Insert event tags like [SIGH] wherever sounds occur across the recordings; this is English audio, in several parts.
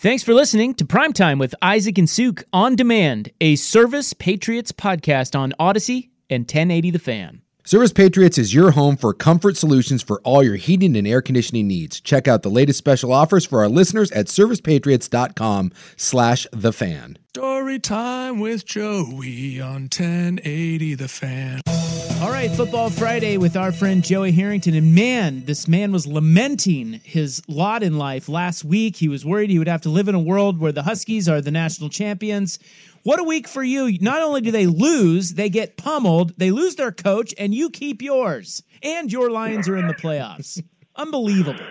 Thanks for listening to Primetime with Isaac and Suk on demand, a Service Patriots podcast on Odyssey and 1080 The Fan. Service Patriots is your home for comfort solutions for all your heating and air conditioning needs. Check out the latest special offers for our listeners at servicepatriots.com slash the fan. Story time with Joey on 1080 The Fan. All right, Football Friday with our friend Joey Harrington. And man, this man was lamenting his lot in life last week. He was worried he would have to live in a world where the Huskies are the national champions. What a week for you. Not only do they lose, they get pummeled, they lose their coach, and you keep yours. And your Lions are in the playoffs. Unbelievable.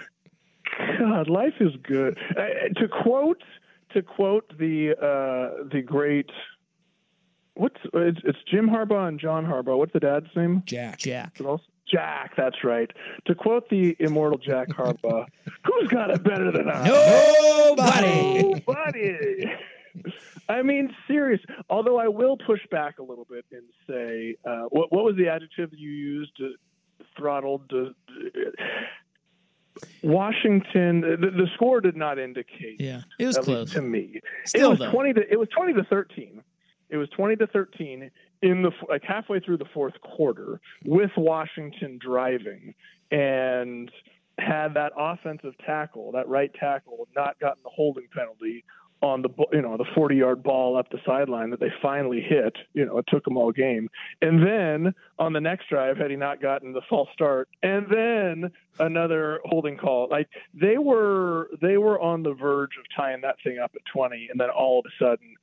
God, life is good. Uh, to quote to quote the uh, the great what's it's, it's Jim Harbaugh and John Harbaugh. What's the dad's name? Jack. Jack. Jack, that's right. To quote the immortal Jack Harbaugh, [LAUGHS] who's got it better than I? Nobody. Nobody. [LAUGHS] I mean, serious. Although I will push back a little bit and say, uh, what, what was the adjective you used? To, throttled. To, Washington. The, the score did not indicate. Yeah, it was close. to me. Still, it was though. twenty to it was twenty to thirteen. It was twenty to thirteen in the like halfway through the fourth quarter with Washington driving and had that offensive tackle, that right tackle, not gotten the holding penalty on the you know the 40 yard ball up the sideline that they finally hit. You know it took them all game. And then on the next drive had he not gotten the false start and then another holding call. Like they were they were on the verge of tying that thing up at 20 and then all of a sudden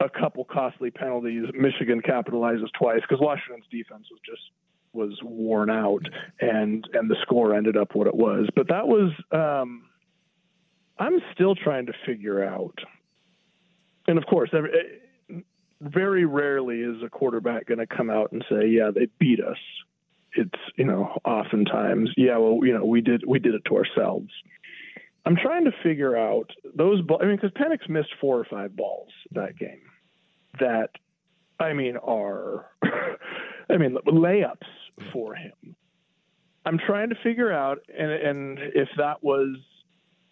a couple costly penalties. Michigan capitalizes twice because washington's defense was just was worn out and and the score ended up what it was. But that was um I'm still trying to figure out. And of course, very rarely is a quarterback going to come out and say, "Yeah, they beat us." It's you know, oftentimes, yeah, well, you know, we did we did it to ourselves. I'm trying to figure out those. Ball, I mean, because Penix missed four or five balls that game. That, I mean, are, [LAUGHS] I mean, layups for him. I'm trying to figure out, and and if that was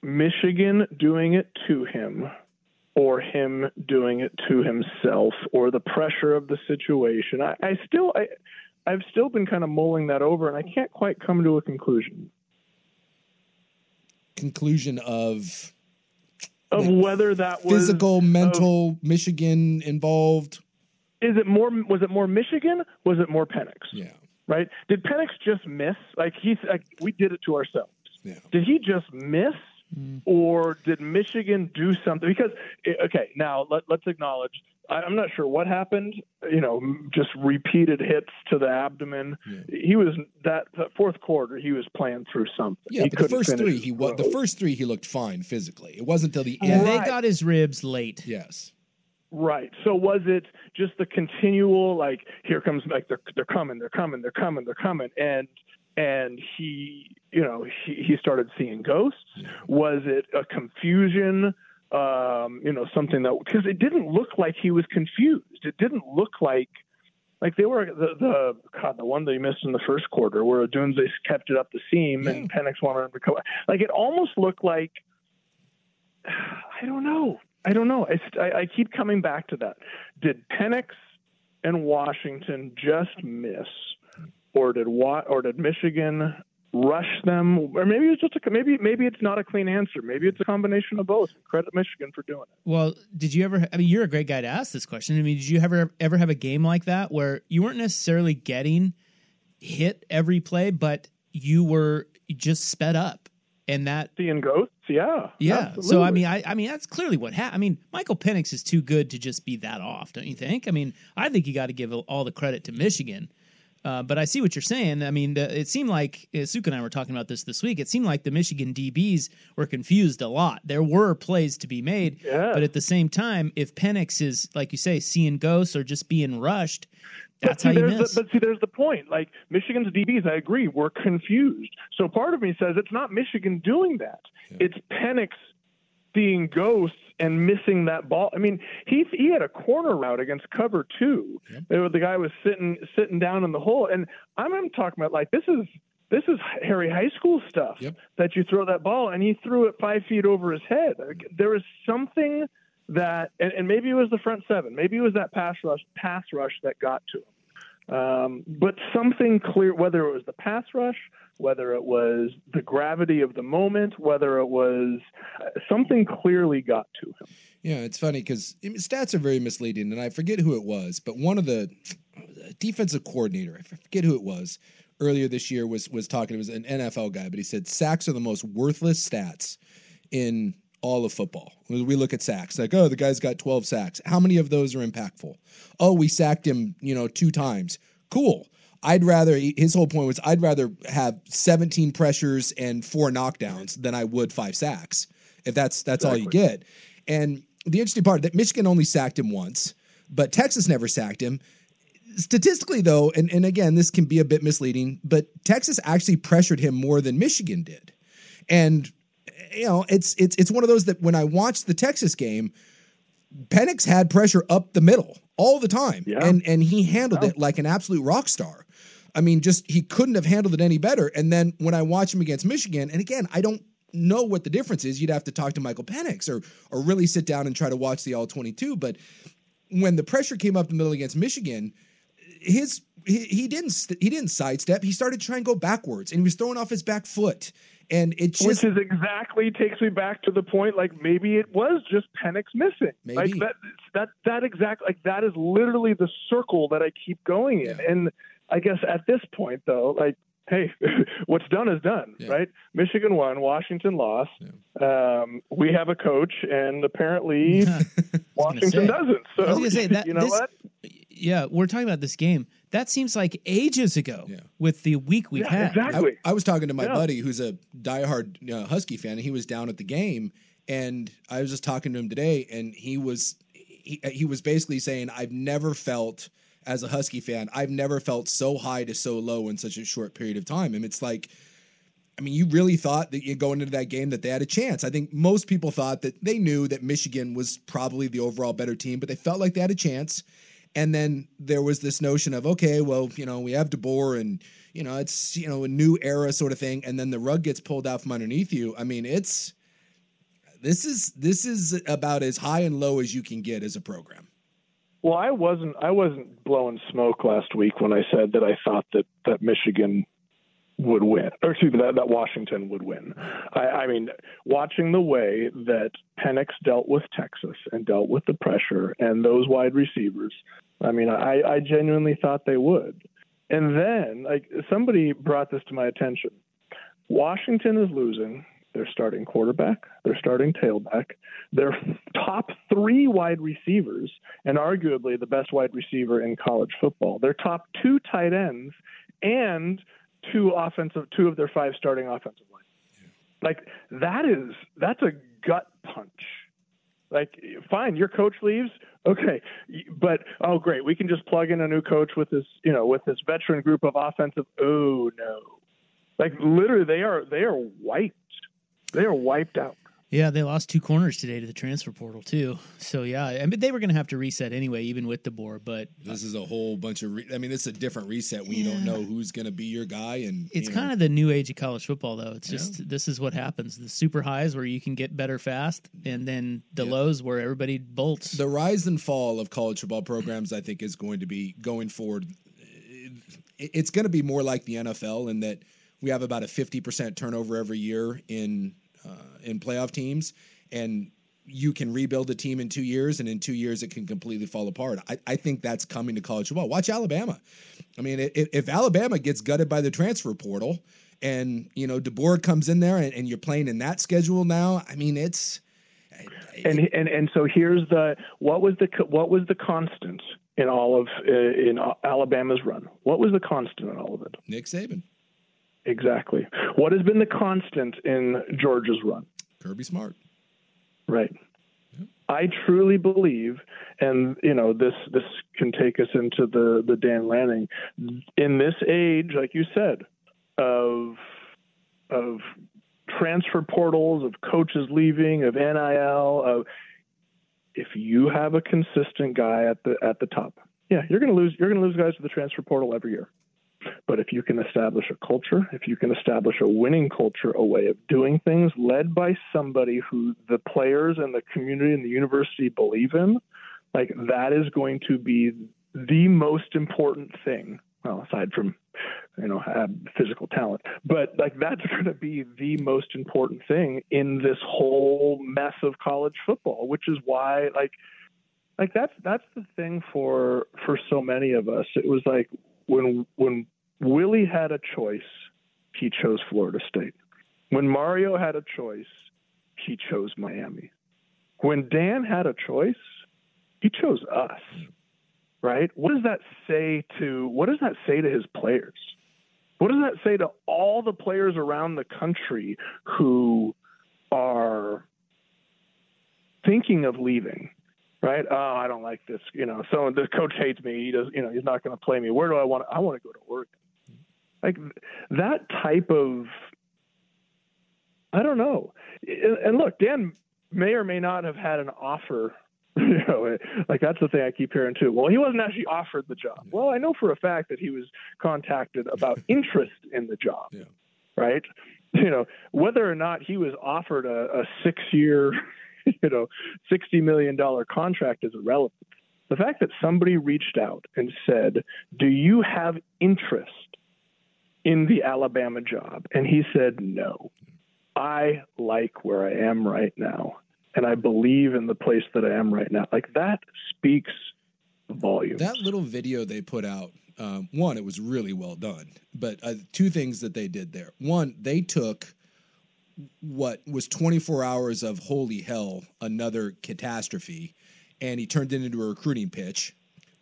Michigan doing it to him or him doing it to himself or the pressure of the situation. I, I still I I've still been kind of mulling that over and I can't quite come to a conclusion Conclusion of of Like, whether that was physical, of- mental, Michigan involved. is it more was it more Michigan? Was it more Penix? Yeah. Right? Did Penix just miss? Like he's like we did it to ourselves. Yeah. Did he just miss? Or did Michigan do something? Because eh, okay, now let, let's acknowledge. I, I'm not sure what happened. You know, just repeated hits to the abdomen. He was that, that fourth quarter. He was playing through something. Yeah, the first three, he was the first three. He looked fine physically. It wasn't until the Yeah, end. they got his ribs late. Yes. Right. So was it just the continual like here comes like they're they're coming, they're coming, they're coming, they're coming, and and he you know he he started seeing ghosts. Was it a confusion? Um, you know something that because it didn't look like he was confused. It didn't look like like they were the the God, the one they missed in the first quarter where Odunze kept it up the seam and Penix wanted him to come. Like it almost looked like [SIGHS] I don't know. I don't know. I, I, I keep coming back to that. Did Penix and Washington just miss, or did Wa- or did Michigan rush them, or maybe it's just a maybe maybe it's not a clean answer. Maybe it's a combination of both. Credit Michigan for doing it. Well, did you ever? I mean, you're a great guy to ask this question. I mean, did you ever ever have a game like that where you weren't necessarily getting hit every play, but you were just sped up, and that Seeing ghosts, yeah, yeah. absolutely. So I mean, I I mean that's clearly what happened. I mean, Michael Penix is too good to just be that off, don't you think? I mean, I think you got to give all the credit to Michigan. Uh, but I see what you're saying. I mean, the, it seemed like uh, Suk and I were talking about this this week. It seemed like the Michigan DBs were confused a lot. There were plays to be made, Yeah. but at the same time, if Penix is like you say, seeing ghosts or just being rushed, that's but how see, you there's miss. The, but see, there's the point. Like Michigan's DBs, I agree, were confused. So part of me says it's not Michigan doing that. It's Penix seeing ghosts and missing that ball. I mean, he he had a corner route against cover two. The guy was sitting sitting down in the hole, and I'm, I'm talking about like this is. This is Harry High School stuff Yep. that you throw that ball and he threw it five feet over his head. There is something that, and, and maybe it was the front seven, maybe it was that pass rush, pass rush that got to him. Um, but something clear, whether it was the pass rush, whether it was the gravity of the moment, whether it was uh, something clearly got to him. Yeah, it's funny because stats are very misleading, and I forget who it was, but one of the defensive coordinator, I forget who it was, earlier this year was was talking. It was an NFL guy, but he said sacks are the most worthless stats in all of football. We look at sacks, like oh, the guy's got twelve sacks. How many of those are impactful? Oh, we sacked him, you know, two times. Cool. I'd rather his whole point was I'd rather have 17 pressures and four knockdowns than I would five sacks. If that's that's all you get. And the interesting part that Michigan only sacked him once, but Texas never sacked him. Statistically, though, and, and again, this can be a bit misleading, but Texas actually pressured him more than Michigan did. And you know, it's it's it's one of those that when I watched the Texas game, Penix had pressure up the middle all the time, Yeah. and and he handled it like an absolute rock star. I mean, just he couldn't have handled it any better. And then when I watch him against Michigan, and again, I don't know what the difference is. You'd have to talk to Michael Penix or or really sit down and try to watch the all twenty two. But when the pressure came up the middle against Michigan, his he, he didn't st- he didn't sidestep. He started trying to go backwards, and he was throwing off his back foot. And it just Which is exactly takes me back to the point. Like maybe it was just Penix missing. Maybe. Like that. That that exact like that is literally the circle that I keep going in. Yeah. And I guess at this point though, like hey, [LAUGHS] what's done is done, Yeah. right? Michigan won, Washington lost. Um, we have a coach, and apparently [LAUGHS] Washington doesn't. So I was gonna say that you know this- what? yeah, we're talking about this game. That seems like ages ago Yeah. with the week we've Yeah, had. exactly. I, I was talking to my Yeah. buddy who's a diehard uh, Husky fan, and he was down at the game, and I was just talking to him today, and he was he, he was basically saying, "I've never felt as a Husky fan, I've never felt so high to so low in such a short period of time." And it's like. I mean, you really thought that you going into that game that they had a chance. I think most people thought that they knew that Michigan was probably the overall better team, but they felt like they had a chance. And then there was this notion of, okay, well, you know, we have DeBoer and, you know, it's, you know, a new era sort of thing. And then the rug gets pulled out from underneath you. I mean, it's, this is, this is about as high and low as you can get as a program. Well, I wasn't I wasn't blowing smoke last week when I said that I thought that that Michigan would win, or excuse me, that, that Washington would win. I, I mean, watching the way that Penix dealt with Texas and dealt with the pressure and those wide receivers, I mean, I, I genuinely thought they would. And then, like somebody brought this to my attention. Washington is losing their starting quarterback, their starting tailback, their top three wide receivers, and arguably the best wide receiver in college football. Their top two tight ends and two offensive, two of their five starting offensive line. Like that is that's a gut punch. Like, fine, your coach leaves, okay, but oh great, we can just plug in a new coach with this, you know, with this veteran group of offensive. Oh no, like literally, they are they are wiped. They are wiped out. Yeah, they lost two corners today to the transfer portal too. So yeah, I mean they were going to have to reset anyway, even with the DeBoer. But This is a whole bunch of, re- I mean, it's a different reset when you don't know who's going to be your guy. And it's you know, kind of the new age of college football, though. It's just this is what happens: the super highs where you can get better fast, and then the lows where everybody bolts. the rise and fall of college football programs, I think, is going to be going forward. It's going to be more like the NFL in that we have about a 50% turnover every year in uh, in playoff teams, and you can rebuild a team in two years, and in two years it can completely fall apart. I, I think that's coming to college football. Watch Alabama. I mean, if, if Alabama gets gutted by the transfer portal, and you know DeBoer comes in there, and, and you're playing in that schedule now, I mean, it's and and and so here's the what was the what was the constant in all of uh, in Alabama's run? What was the constant in all of it? Nick Saban. Exactly. What has been the constant in Georgia's run? Kirby Smart. Right. I truly believe, and you know this this can take us into the the Dan Lanning. In this age, like you said, of of transfer portals, of coaches leaving, of NIL, of if you have a consistent guy at the at the top, yeah, you're going to lose you're going to lose guys to the transfer portal every year. But if you can establish a culture, if you can establish a winning culture, a way of doing things led by somebody who the players and the community and the university believe in, like that is going to be the most important thing. Well, aside from you know physical talent but like that's [LAUGHS] going to be the most important thing in this whole mess of college football which is why like like that's that's the thing for for so many of us it was like when when willie had a choice he chose florida state when mario had a choice he chose miami when dan had a choice he chose us right what does that say to what does that say to his players what does that say to all the players around the country who are thinking of leaving? Right? Oh, I don't like this. You know, so the coach hates me. He does. You know, he's not going to play me. Where do I want? I want to go to Oregon. Like that type of. I don't know. And look, Dan may or may not have had an offer [LAUGHS] you know, like that's the thing I keep hearing too. Well, he wasn't actually offered the job. Well, I know for a fact that he was contacted about [LAUGHS] interest in the job. Yeah. Right? You know, whether or not he was offered a, a six-year, [LAUGHS] you know, sixty million dollar contract is irrelevant. The fact that somebody reached out and said, "Do you have interest in the Alabama job?" and he said, "No." I like where I am right now and I believe in the place that I am right now. Like that speaks volumes. That little video they put out, um, one, it was really well done. But uh, two things that they did there. One, they took what was 24 hours of holy hell, another catastrophe, and he turned it into a recruiting pitch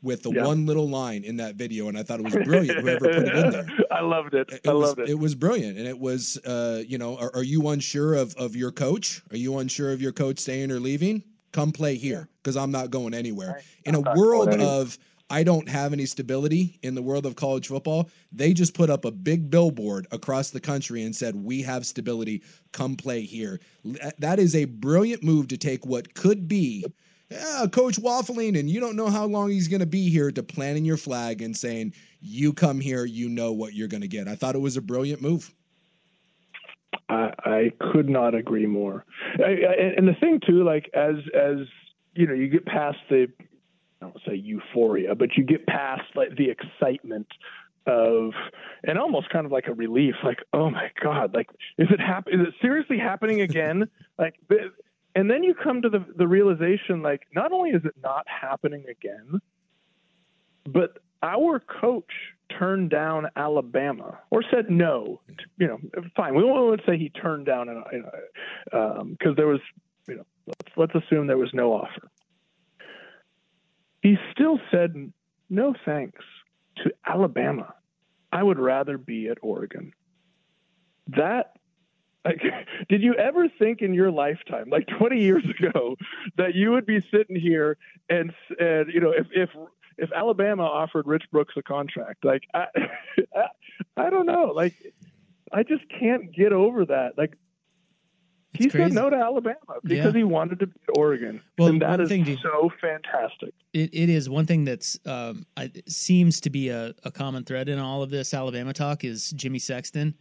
with the yeah. one little line in that video, and I thought it was brilliant. Whoever put it in there, [LAUGHS] I loved it. it I was, loved it. It was brilliant, and it was, uh, you know, are, are, you unsure of of your coach? Are you unsure of your coach staying or leaving? Come play here because I'm not going anywhere. In a world of I don't have any stability in the world of college football. They just put up a big billboard across the country and said, We have stability. Come play here. That is a brilliant move to take what could be yeah, Coach waffling, and you don't know how long he's going to be here to planting your flag and saying, you come here, you know what you're going to get. I thought it was a brilliant move. I, I could not agree more. I, I, and the thing too, like as as you know, you get past the I don't say euphoria, but you get past like the excitement of and almost kind of like a relief, like oh my god, like is it hap- Is it seriously happening again? [LAUGHS] like and then you come to the, the realization like not only is it not happening again but our coach turned down alabama or said no. You know fine. We won't say he turned down because um, there was you know let's, let's assume there was no offer. He still said no thanks to alabama. I would rather be at oregon. That like, [LAUGHS] did you ever think in your lifetime, like 20 years [LAUGHS] ago, that you would be sitting here and, and you know, if if if Alabama offered Rich Brooks a contract, like I, [LAUGHS] I, I don't know, like I just can't get over that. Like it's he crazy. said no to Alabama because Yeah. he wanted to be Oregon, Well, and that is thing so fantastic. It, it is one thing that's um, I, seems to be a, a common thread in all of this Alabama talk is Jimmy Sexton.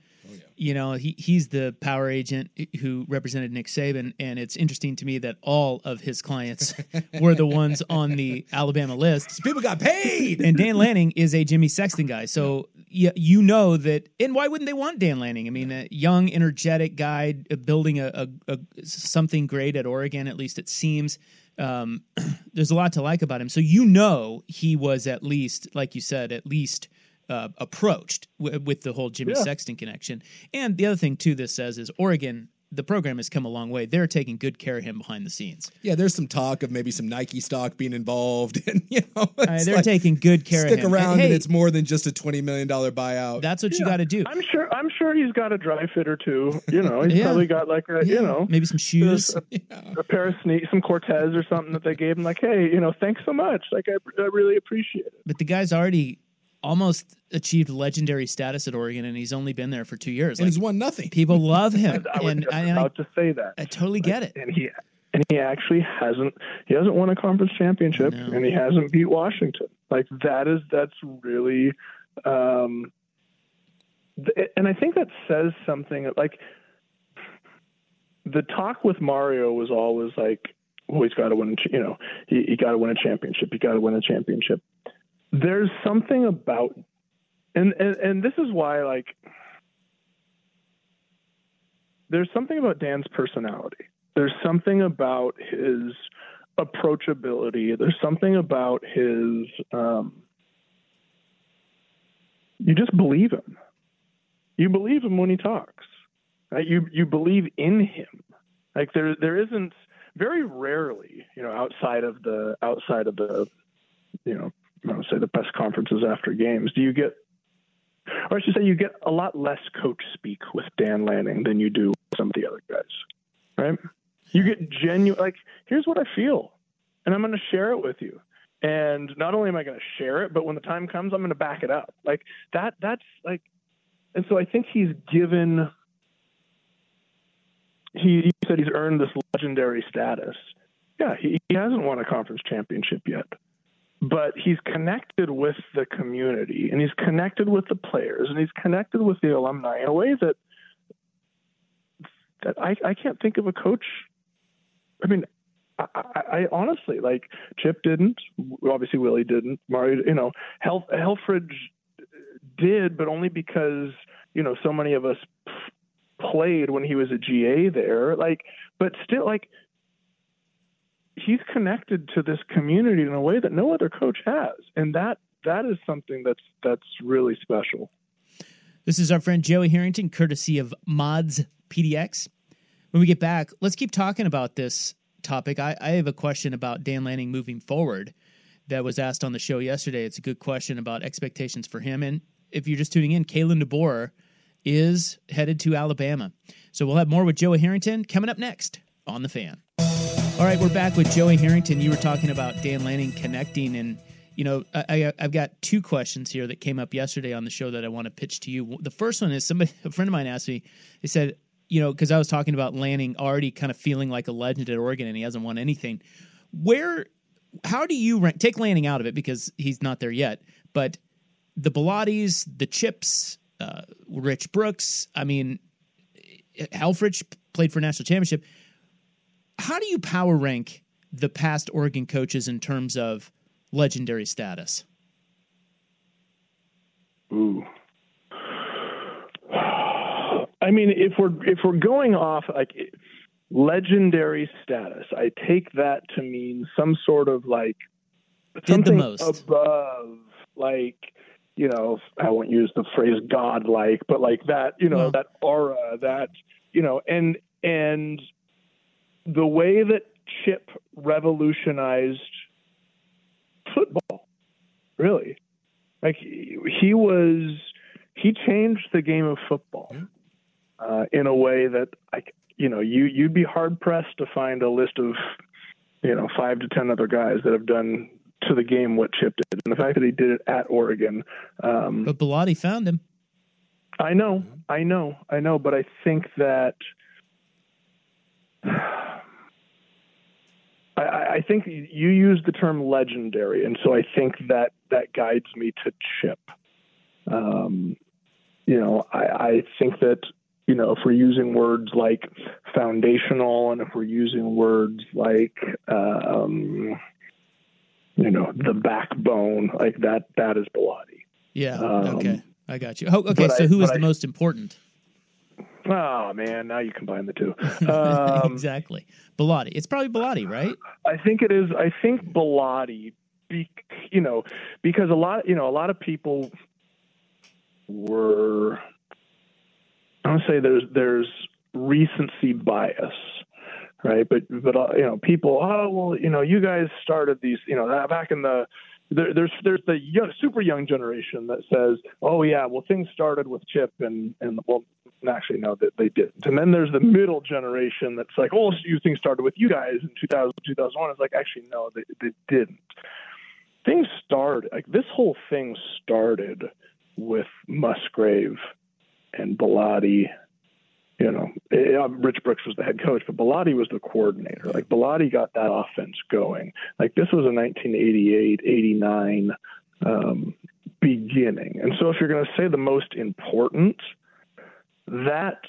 You know, he he's the power agent who represented Nick Saban, and it's interesting to me that all of his clients [LAUGHS] were the ones on the Alabama list. People got paid. And Dan Lanning is a Jimmy Sexton guy, so you, you know that. And why wouldn't they want Dan Lanning? I mean, a young, energetic guy uh, building a, a, a something great at Oregon. At least it seems. Um, [CLEARS THROAT] there's a lot to like about him. So you know he was at least, like you said, at least uh, approached w- with the whole Jimmy Yeah. Sexton connection. And the other thing too, this says is Oregon. The program has come a long way. They're taking good care of him behind the scenes. Yeah, there's some talk of maybe some Nike stock being involved, [LAUGHS] and you know, it's they're like, taking good care stick of him. Stick around, and, and it's more than just a twenty million dollar buyout. that's what you got to do. I'm sure. I'm sure he's got a dry fit or two. You know, he's [LAUGHS] Yeah. probably got like a Yeah, you know maybe some shoes. a, a pair of sneaks, some Cortez or something that they gave him. Like, hey, you know, thanks so much. Like, I, I really appreciate it. but the guy's already almost achieved legendary status at Oregon, and he's only been there for two years. and Like, he's won nothing. people love him, [LAUGHS] I was and, just and I, about to say that. I totally get it. and he and he actually hasn't he hasn't won a conference championship No. and he hasn't beat Washington. Like that is that's really um th- and I think that says something like the talk with Mario was always like oh he's got to win a you know he, he got to win a championship he got to win a championship there's something about and, and and this is why like there's something about Dan's personality. There's something about his approachability. There's something about his um, you just believe him. You believe him when he talks. Right? You you believe in him. Like there there isn't very rarely, you know, outside of the outside of the you know, I would say the press conferences after games, do you get or I should say you get a lot less coach speak with Dan Lanning than you do with some of the other guys. Right? You get genuine like here's what I feel and I'm going to share it with you. And not only am I going to share it, but when the time comes I'm going to back it up. Like that that's like and so I think he's given he, he said he's earned this legendary status. Yeah, he, he hasn't won a conference championship yet but he's connected with the community and he's connected with the players and he's connected with the alumni in a way that that I, I can't think of a coach. I mean, I, I, I honestly like Chip didn't. Obviously, Willie didn't. Mario, you know, Hel, Helfrich did, but only because you know so many of us played when he was a GA there. Like, but still, like he's connected to this community in a way that no other coach has, and that that is something that's that's really special. This is our friend Joey Harrington, courtesy of Mods PDX. When we get back, let's keep talking about this topic. I, I have a question about Dan Lanning moving forward that was asked on the show yesterday. It's a good question about expectations for him. And if you're just tuning in, Kalen DeBoer is headed to Alabama. So we'll have more with Joey Harrington coming up next on The Fan. All right, we're back with Joey Harrington. You were talking about Dan Lanning connecting, and you know, I, I've got two questions here that came up yesterday on the show that I want to pitch to you. The first one is somebody, a friend of mine asked me. They said, you know, because I was talking about Lanning already kind of feeling like a legend at Oregon, and he hasn't won anything. Where, how do you rank? Take Lanning out of it because he's not there yet, but the Bellottis, the Chips, uh, Rich Brooks. I mean, Helfrich played for national championship how do you power rank the past Oregon coaches in terms of legendary status? Ooh. [SIGHS] I mean, if we're if we're going off like legendary status, I take that to mean some sort of like something most. above, like you know, I won't use the phrase godlike, but like that, you know, that aura, that you know, and and the way that Chip revolutionized football, really, like he, was, he changed the game of football uh, in a way that, like, you know, you you'd be hard pressed to find a list of, you know, five to ten other guys that have done to the game what Chip did, and the fact that he did it at Oregon. Um, But Bellotti found him. I know, I know, I know, but I think that I, think you use the term legendary, and so I think that that guides me to Chip. Um, you know, I, I think that you know, if we're using words like foundational, and if we're using words like um, you know, the backbone, like that, that is Bellotti. Yeah. Um, okay. I got you. Oh, okay. So I- who is the I- most important? Oh man, now you combine the two. [LAUGHS] Um, exactly. Bellotti. It's probably Bellotti, right? I think it is. I think Bellotti, be, you know, because a lot, you know, a lot of people were. I want to say there's there's recency bias, right? But but uh, you know, people, oh well, you know, you guys started these, you know, back in the. There, there's there's the young, super young generation that says, oh yeah, well things started with Chip and and well actually no that they didn't. And then there's the middle generation that's like, oh you things started with you guys in 2000 2001. It's like actually no they, they didn't. Things started like this whole thing started with Musgrave and Bellotti. You know, eh, Rich Brooks was the head coach, but Bellotti was the coordinator. Like Bellotti got that offense going. Like this was a 1988, 89 um, beginning. And so if you're going to say the most important, that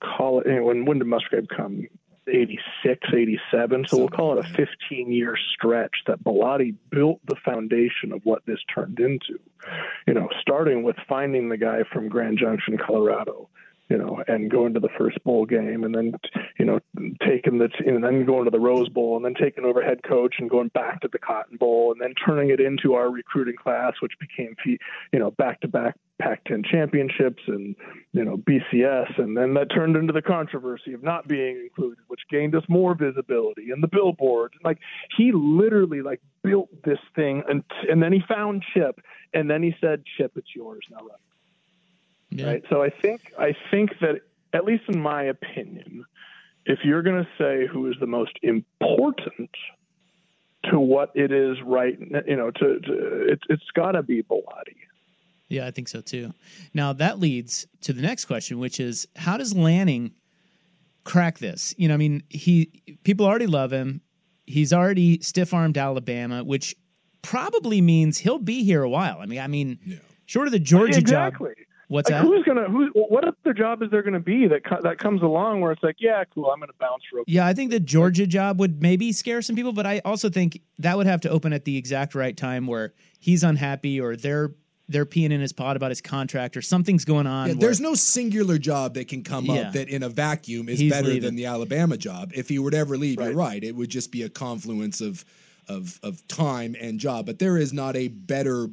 call it when when did Musgrave come? 86, 87. So we'll call it a 15 year stretch that Bellotti built the foundation of what this turned into. You know, starting with finding the guy from Grand Junction, Colorado, you know, and going to the first bowl game, and then you know taking the and then going to the Rose Bowl, and then taking over head coach and going back to the Cotton Bowl, and then turning it into our recruiting class, which became you know back to back Pac-10 championships and you know BCS, and then that turned into the controversy of not being included, which gained us more visibility and the billboards. Like he literally like built this thing, and and then he found Chip, and then he said, "Chip, it's yours now." Run Yeah. right? So I think I think that at least in my opinion, if you're going to say who is the most important to what it is right, you know, to, to it, it's got to be Bellotti. Yeah, I think so too. Now that leads to the next question, which is how does Lanning crack this? You know, I mean, he people already love him. He's already stiff armed Alabama, which probably means he'll be here a while. I mean, I mean, short of the Georgia job. Exactly. What's like that? who's gonna who? What other job is there going to be that co- that comes along where it's like, yeah, cool, I'm going to bounce real. Yeah, I think the Georgia job would maybe scare some people, but I also think that would have to open at the exact right time where he's unhappy or they're they're peeing in his pot about his contract or something's going on. Yeah, where- there's no singular job that can come Yeah. up that in a vacuum is He's better leaving. than the Alabama job. If he would ever leave, you're Right. right. It would just be a confluence of of of time and job. But there is not a better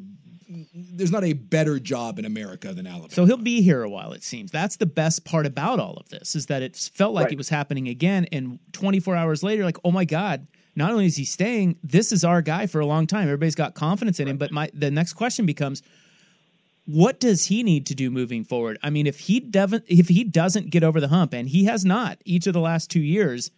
there's not a better job in America than Alabama. So he'll be here a while, it seems. That's the best part about all of this is that it felt like Right. it was happening again. And 24 hours later, like, oh my God, not only is he staying, this is our guy for a long time. Everybody's got confidence in him. But my the next question becomes, what does he need to do moving forward? I mean, if he doesn't if he doesn't get over the hump, and he has not each of the last two years,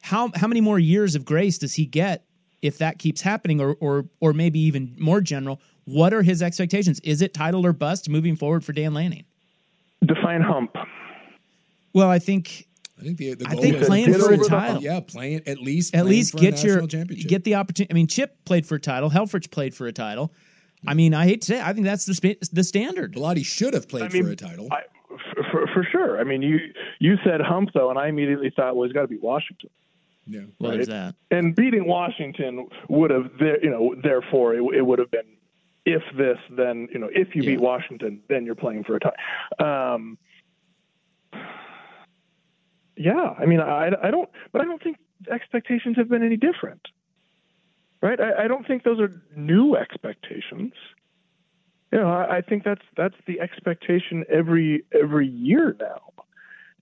how how many more years of grace does he get if that keeps happening, or or or maybe even more general? What are his expectations? Is it title or bust moving forward for Dan Lanning? Define hump. Well, I think I think the, the I think is playing for a over title. Yeah, playing at least at least get your championship. get the opportunity. I mean, Chip played for a title. Helfrich played for a title. I mean, I hate to say, it, I think that's the spa- the standard. Bellotti should have played I mean, for a title. I, for, for, for sure. I mean, you you said hump though, and I immediately thought, well, he's got to be Washington. Yeah. Well, there's right. that. and beating Washington would have, there, you know, therefore it, it would have been if this, then you know, if you Yeah. beat Washington, then you're playing for a tie. Um, yeah, I mean, I, I don't, but I don't think expectations have been any different, right? I, I don't think those are new expectations. You know, I, I think that's that's the expectation every every year now,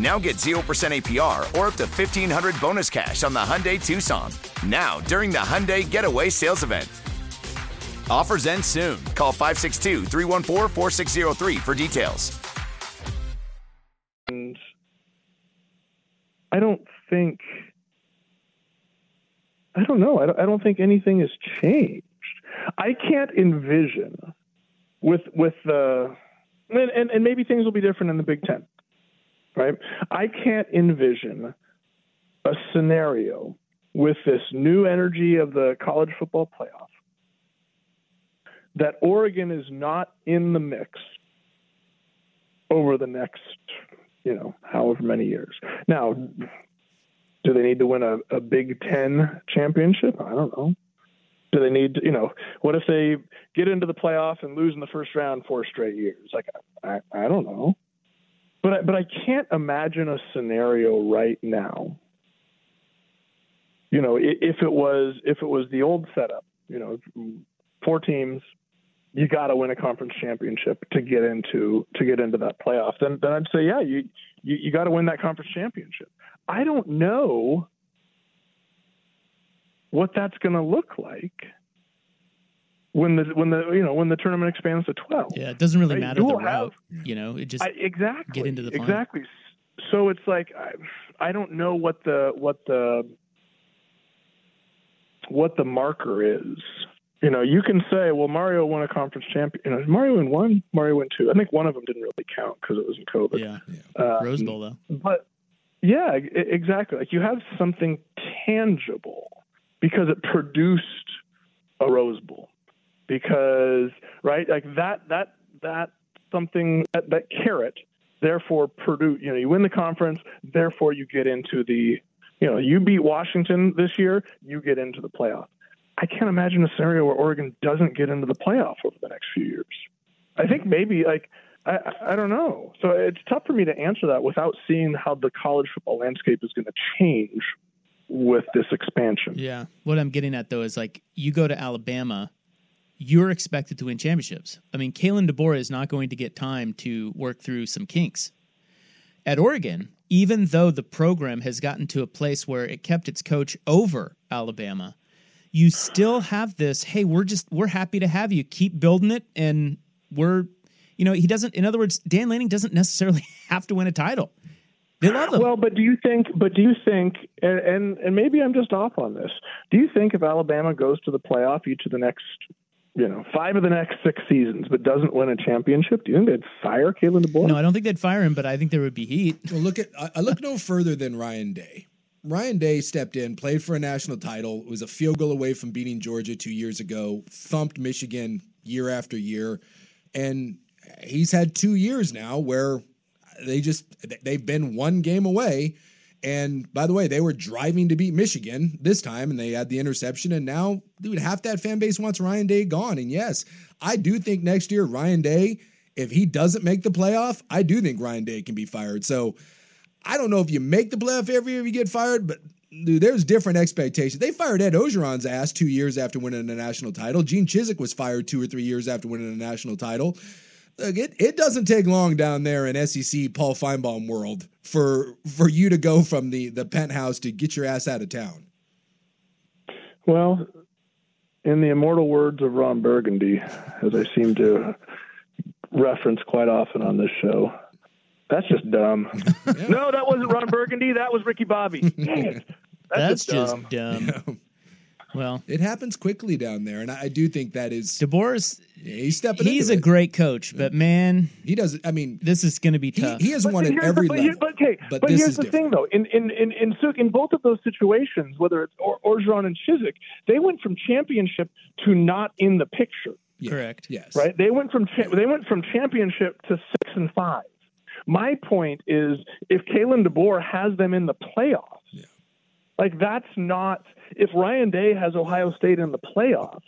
Now get 0% APR or up to 1500 bonus cash on the Hyundai Tucson. Now, during the Hyundai Getaway Sales Event. Offers end soon. Call 562 314 4603 for details. And I don't think, I don't know, I don't, I don't think anything has changed. I can't envision with with the and, and, and maybe things will be different in the Big Ten, right? I can't envision a scenario with this new energy of the college football playoff that Oregon is not in the mix over the next, you know, however many years. Now, do they need to win a, a Big Ten championship? I don't know. Do they need, to, you know, what if they get into the playoff and lose in the first round four straight years? Like, I, I don't know. But I, but I can't imagine a scenario right now. You know, if it was if it was the old setup, you know, four teams, you got to win a conference championship to get into to get into that playoff. Then then I'd say, yeah, you you, you got to win that conference championship. I don't know what that's going to look like when the when the you know when the tournament expands to 12 Yeah, it doesn't really Right, matter the route. You know, it just I, exactly get into the final. exactly so it's like I, I don't know what the what the what the marker is you know you can say well mario won a conference champion you know mario won one mario win two i think one of them didn't really count because it was in covid yeah. Um, Rose Bowl though. but yeah, exactly. Like you have something tangible because it produced a Rose Bowl. Because right, like that that that something that, that carrot therefore Purdue You know, you win the conference, therefore you get into the. You know, you beat Washington this year, you get into the playoff. I can't imagine a scenario where Oregon doesn't get into the playoff over the next few years. I think maybe like I, I don't know. So it's tough for me to answer that without seeing how the college football landscape is going to change with this expansion. Yeah. What I'm getting at though is like you go to Alabama, you're expected to win championships. I mean, Kalen DeBoer is not going to get time to work through some kinks. At Oregon, even though the program has gotten to a place where it kept its coach over Alabama, you still have this, hey, we're just we're happy to have you. Keep building it and we're you know, he doesn't in other words, Dan Lanning doesn't necessarily [LAUGHS] have to win a title. They love him. Well, but do you think? But do you think? And, and and maybe I'm just off on this. Do you think if Alabama goes to the playoff each of the next, you know, five of the next six seasons, but doesn't win a championship, do you think they'd fire Kalen DeBoer? No, I don't think they'd fire him, but I think there would be heat. Well, look at I, I look no further than Ryan Day. Ryan Day stepped in, played for a national title, was a field goal away from beating Georgia two years ago, thumped Michigan year after year, and he's had two years now where they just they've been one game away. And by the way, they were driving to beat Michigan this time, and they had the interception. And now, dude, half that fan base wants Ryan Day gone. And yes, I do think next year Ryan Day, if he doesn't make the playoff, I do think Ryan Day can be fired. So I don't know if you make the playoff every year you get fired, but dude, there's different expectations. They fired Ed Orgeron's ass two years after winning a national title. Gene Chizik was fired two or three years after winning a national title. Look, it, it doesn't take long down there in SEC Paul Finebaum world for for you to go from the the penthouse to get your ass out of town. Well, in the immortal words of Ron Burgundy, as I seem to reference quite often on this show, that's just dumb. [LAUGHS] No, that wasn't Ron Burgundy. That was Ricky Bobby. Dang. [LAUGHS] That's That's, just dumb. [LAUGHS] Well, It happens quickly down there, and I, I do think that is DeBoer's he's stepping. he's a it. great coach, but man, he does. I mean, this is going to be tough. he has But won at every the, but, level. here- but okay, but but, here's is the thing, though. In in in in, Suk- in both of those situations, whether it's or, Orgeron and Chizik, they went from championship to not in the picture. Correct. Yes. Right? They went from cha- they went from championship to six and five. My point is, if Kalen DeBoer has them in the playoffs, like that's not. If Ryan Day has Ohio State in the playoffs,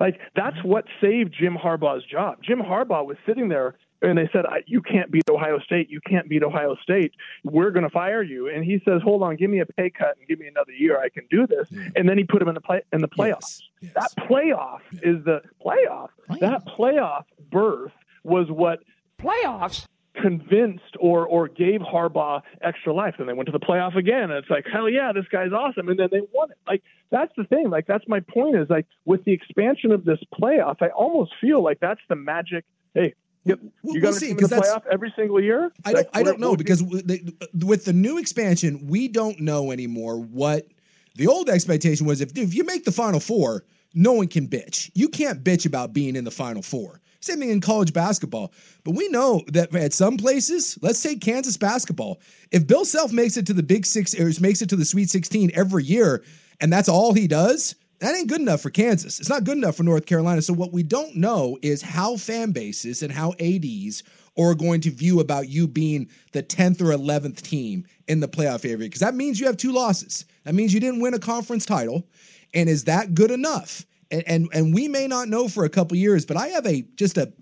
like that's what saved Jim Harbaugh's job. Jim Harbaugh was sitting there. And they said, "I- "You can't beat Ohio State. You can't beat Ohio State. We're going to fire you." And he says, "Hold on, give me a pay cut and give me another year. I can do this." And then he put him in the play in the playoffs. That playoff is the playoff. That playoff berth was what playoffs convinced or or gave Harbaugh extra life. And they went to the playoff again, and it's like, hell yeah, this guy's awesome. And then they won it. Like that's the thing. Like that's my point. Is like with the expansion of this playoff, I almost feel like that's the magic. Hey. You we'll got see, to in the 'cause that's- playoff every single year. I don't. Like, I don't know because with the, with the new expansion, we don't know anymore what the old expectation was. If if you make the final four, no one can bitch. You can't bitch about being in the final four. Same thing in college basketball. But we know that at some places, let's take Kansas basketball. If Bill Self makes it to the Big Six or makes it to the Sweet 16 every year, and that's all he does, that ain't good enough for Kansas. It's not good enough for North Carolina. So what we don't know is how fan bases and how ADs are going to view about you being the 10th or 11th team in the playoff area because that means you have two losses. That means you didn't win a conference title. And is that good enough? And and, and we may not know for a couple years, but I have a just a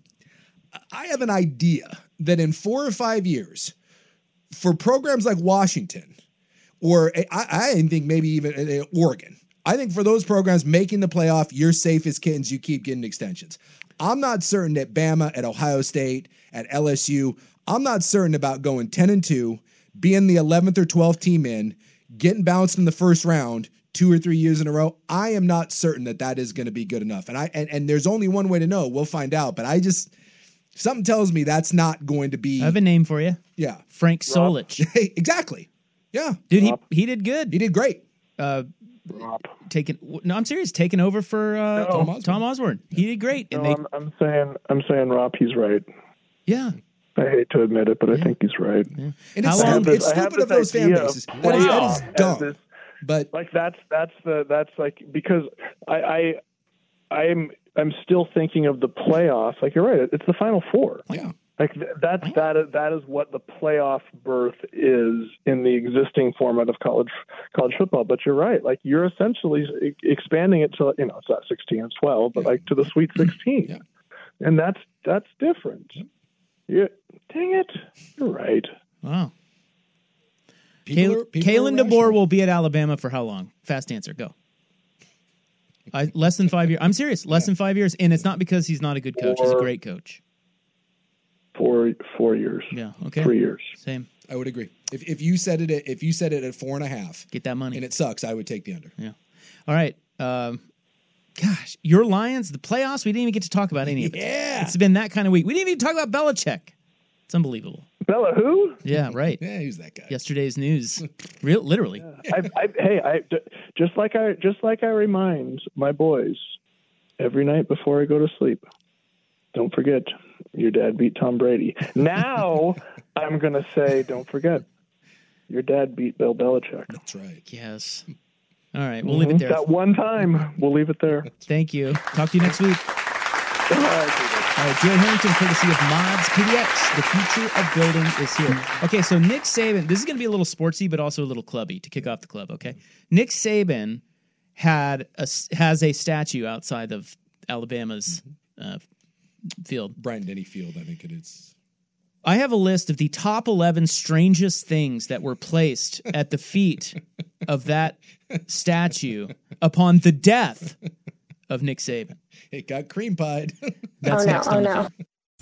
I have an idea that in 4 or 5 years for programs like Washington or I, I think maybe even uh, Oregon. I think for those programs making the playoff, you're safe as kittens. You keep getting extensions. I'm not certain at Bama, at Ohio State, at LSU. I'm not certain about going 10 and 2, being the 11th or 12th team in, getting bounced in the first round two or three years in a row. I am not certain that that is going to be good enough. And I and, and there's only one way to know. We'll find out. But I just something tells me that's not going to be. I have a name for you. Yeah, Frank Solich. [LAUGHS] exactly. Yeah, dude, he he did good. He did great. Uh, taking no, I'm serious. Taking over for uh, No. Tom Osborne. He did great. No, And they, I'm, I'm saying, I'm saying, Rob, he's right. yeah, I hate to admit it, but I think he's right. And it's I stupid, this- it's stupid of those fan idea of bases. That is, that is dumb. this- but like that's that's the that's like because I I I'm I'm still thinking of the playoff. Like you're right, it's the final four. Yeah. Like th- that's that is that is what the playoff berth is in the existing format of college college football. But you're right. Like you're essentially expanding it to you know it's not 16, it's 12, but like to the Sweet 16, and that's that's different. Yeah, dang it, you're right. wow. People Kal- are- people are Kalen DeBoer will be at Alabama for how long? Fast answer. Go. I, less than five years. I'm serious. Less than five years, and it's not because he's not a good coach. He's a great coach. Four four years. Yeah. Okay. Three years. Same. I would agree. If if you said it at, if you said it at four and a half, Get that money. and it sucks, I would take the under. Yeah. All right. Um, gosh, your Lions, the playoffs. We didn't even get to talk about any of it. Yeah. It's been that kind of week. We didn't even talk about Belichick. It's unbelievable. Bella, who? Yeah. Right. Yeah, who's that guy? Yesterday's news. Real, literally. I, I, hey, I just like I just like I remind my boys every night before I go to sleep. Don't forget, your dad beat Tom Brady. Now [LAUGHS] I'm gonna say, don't forget, your dad beat Bill Belichick. That's right. Yes. All right. We'll leave it mm-hmm. there. That one time, we'll leave it there. Thank you. Talk to you next week. All right, Joe Harrington, courtesy of Mods PDX. The future of building is here. Okay, so Nick Saban, this is going to be a little sportsy, but also a little clubby to kick off the club. Okay, Nick Saban had a has a statue outside of Alabama's uh, field. Bryant-Denny Field, I think it is. I have a list of the top 11 strangest things that were placed at the feet of that statue upon the death of Nick Saban. It got cream pied. [LAUGHS] That's oh no! Oh no!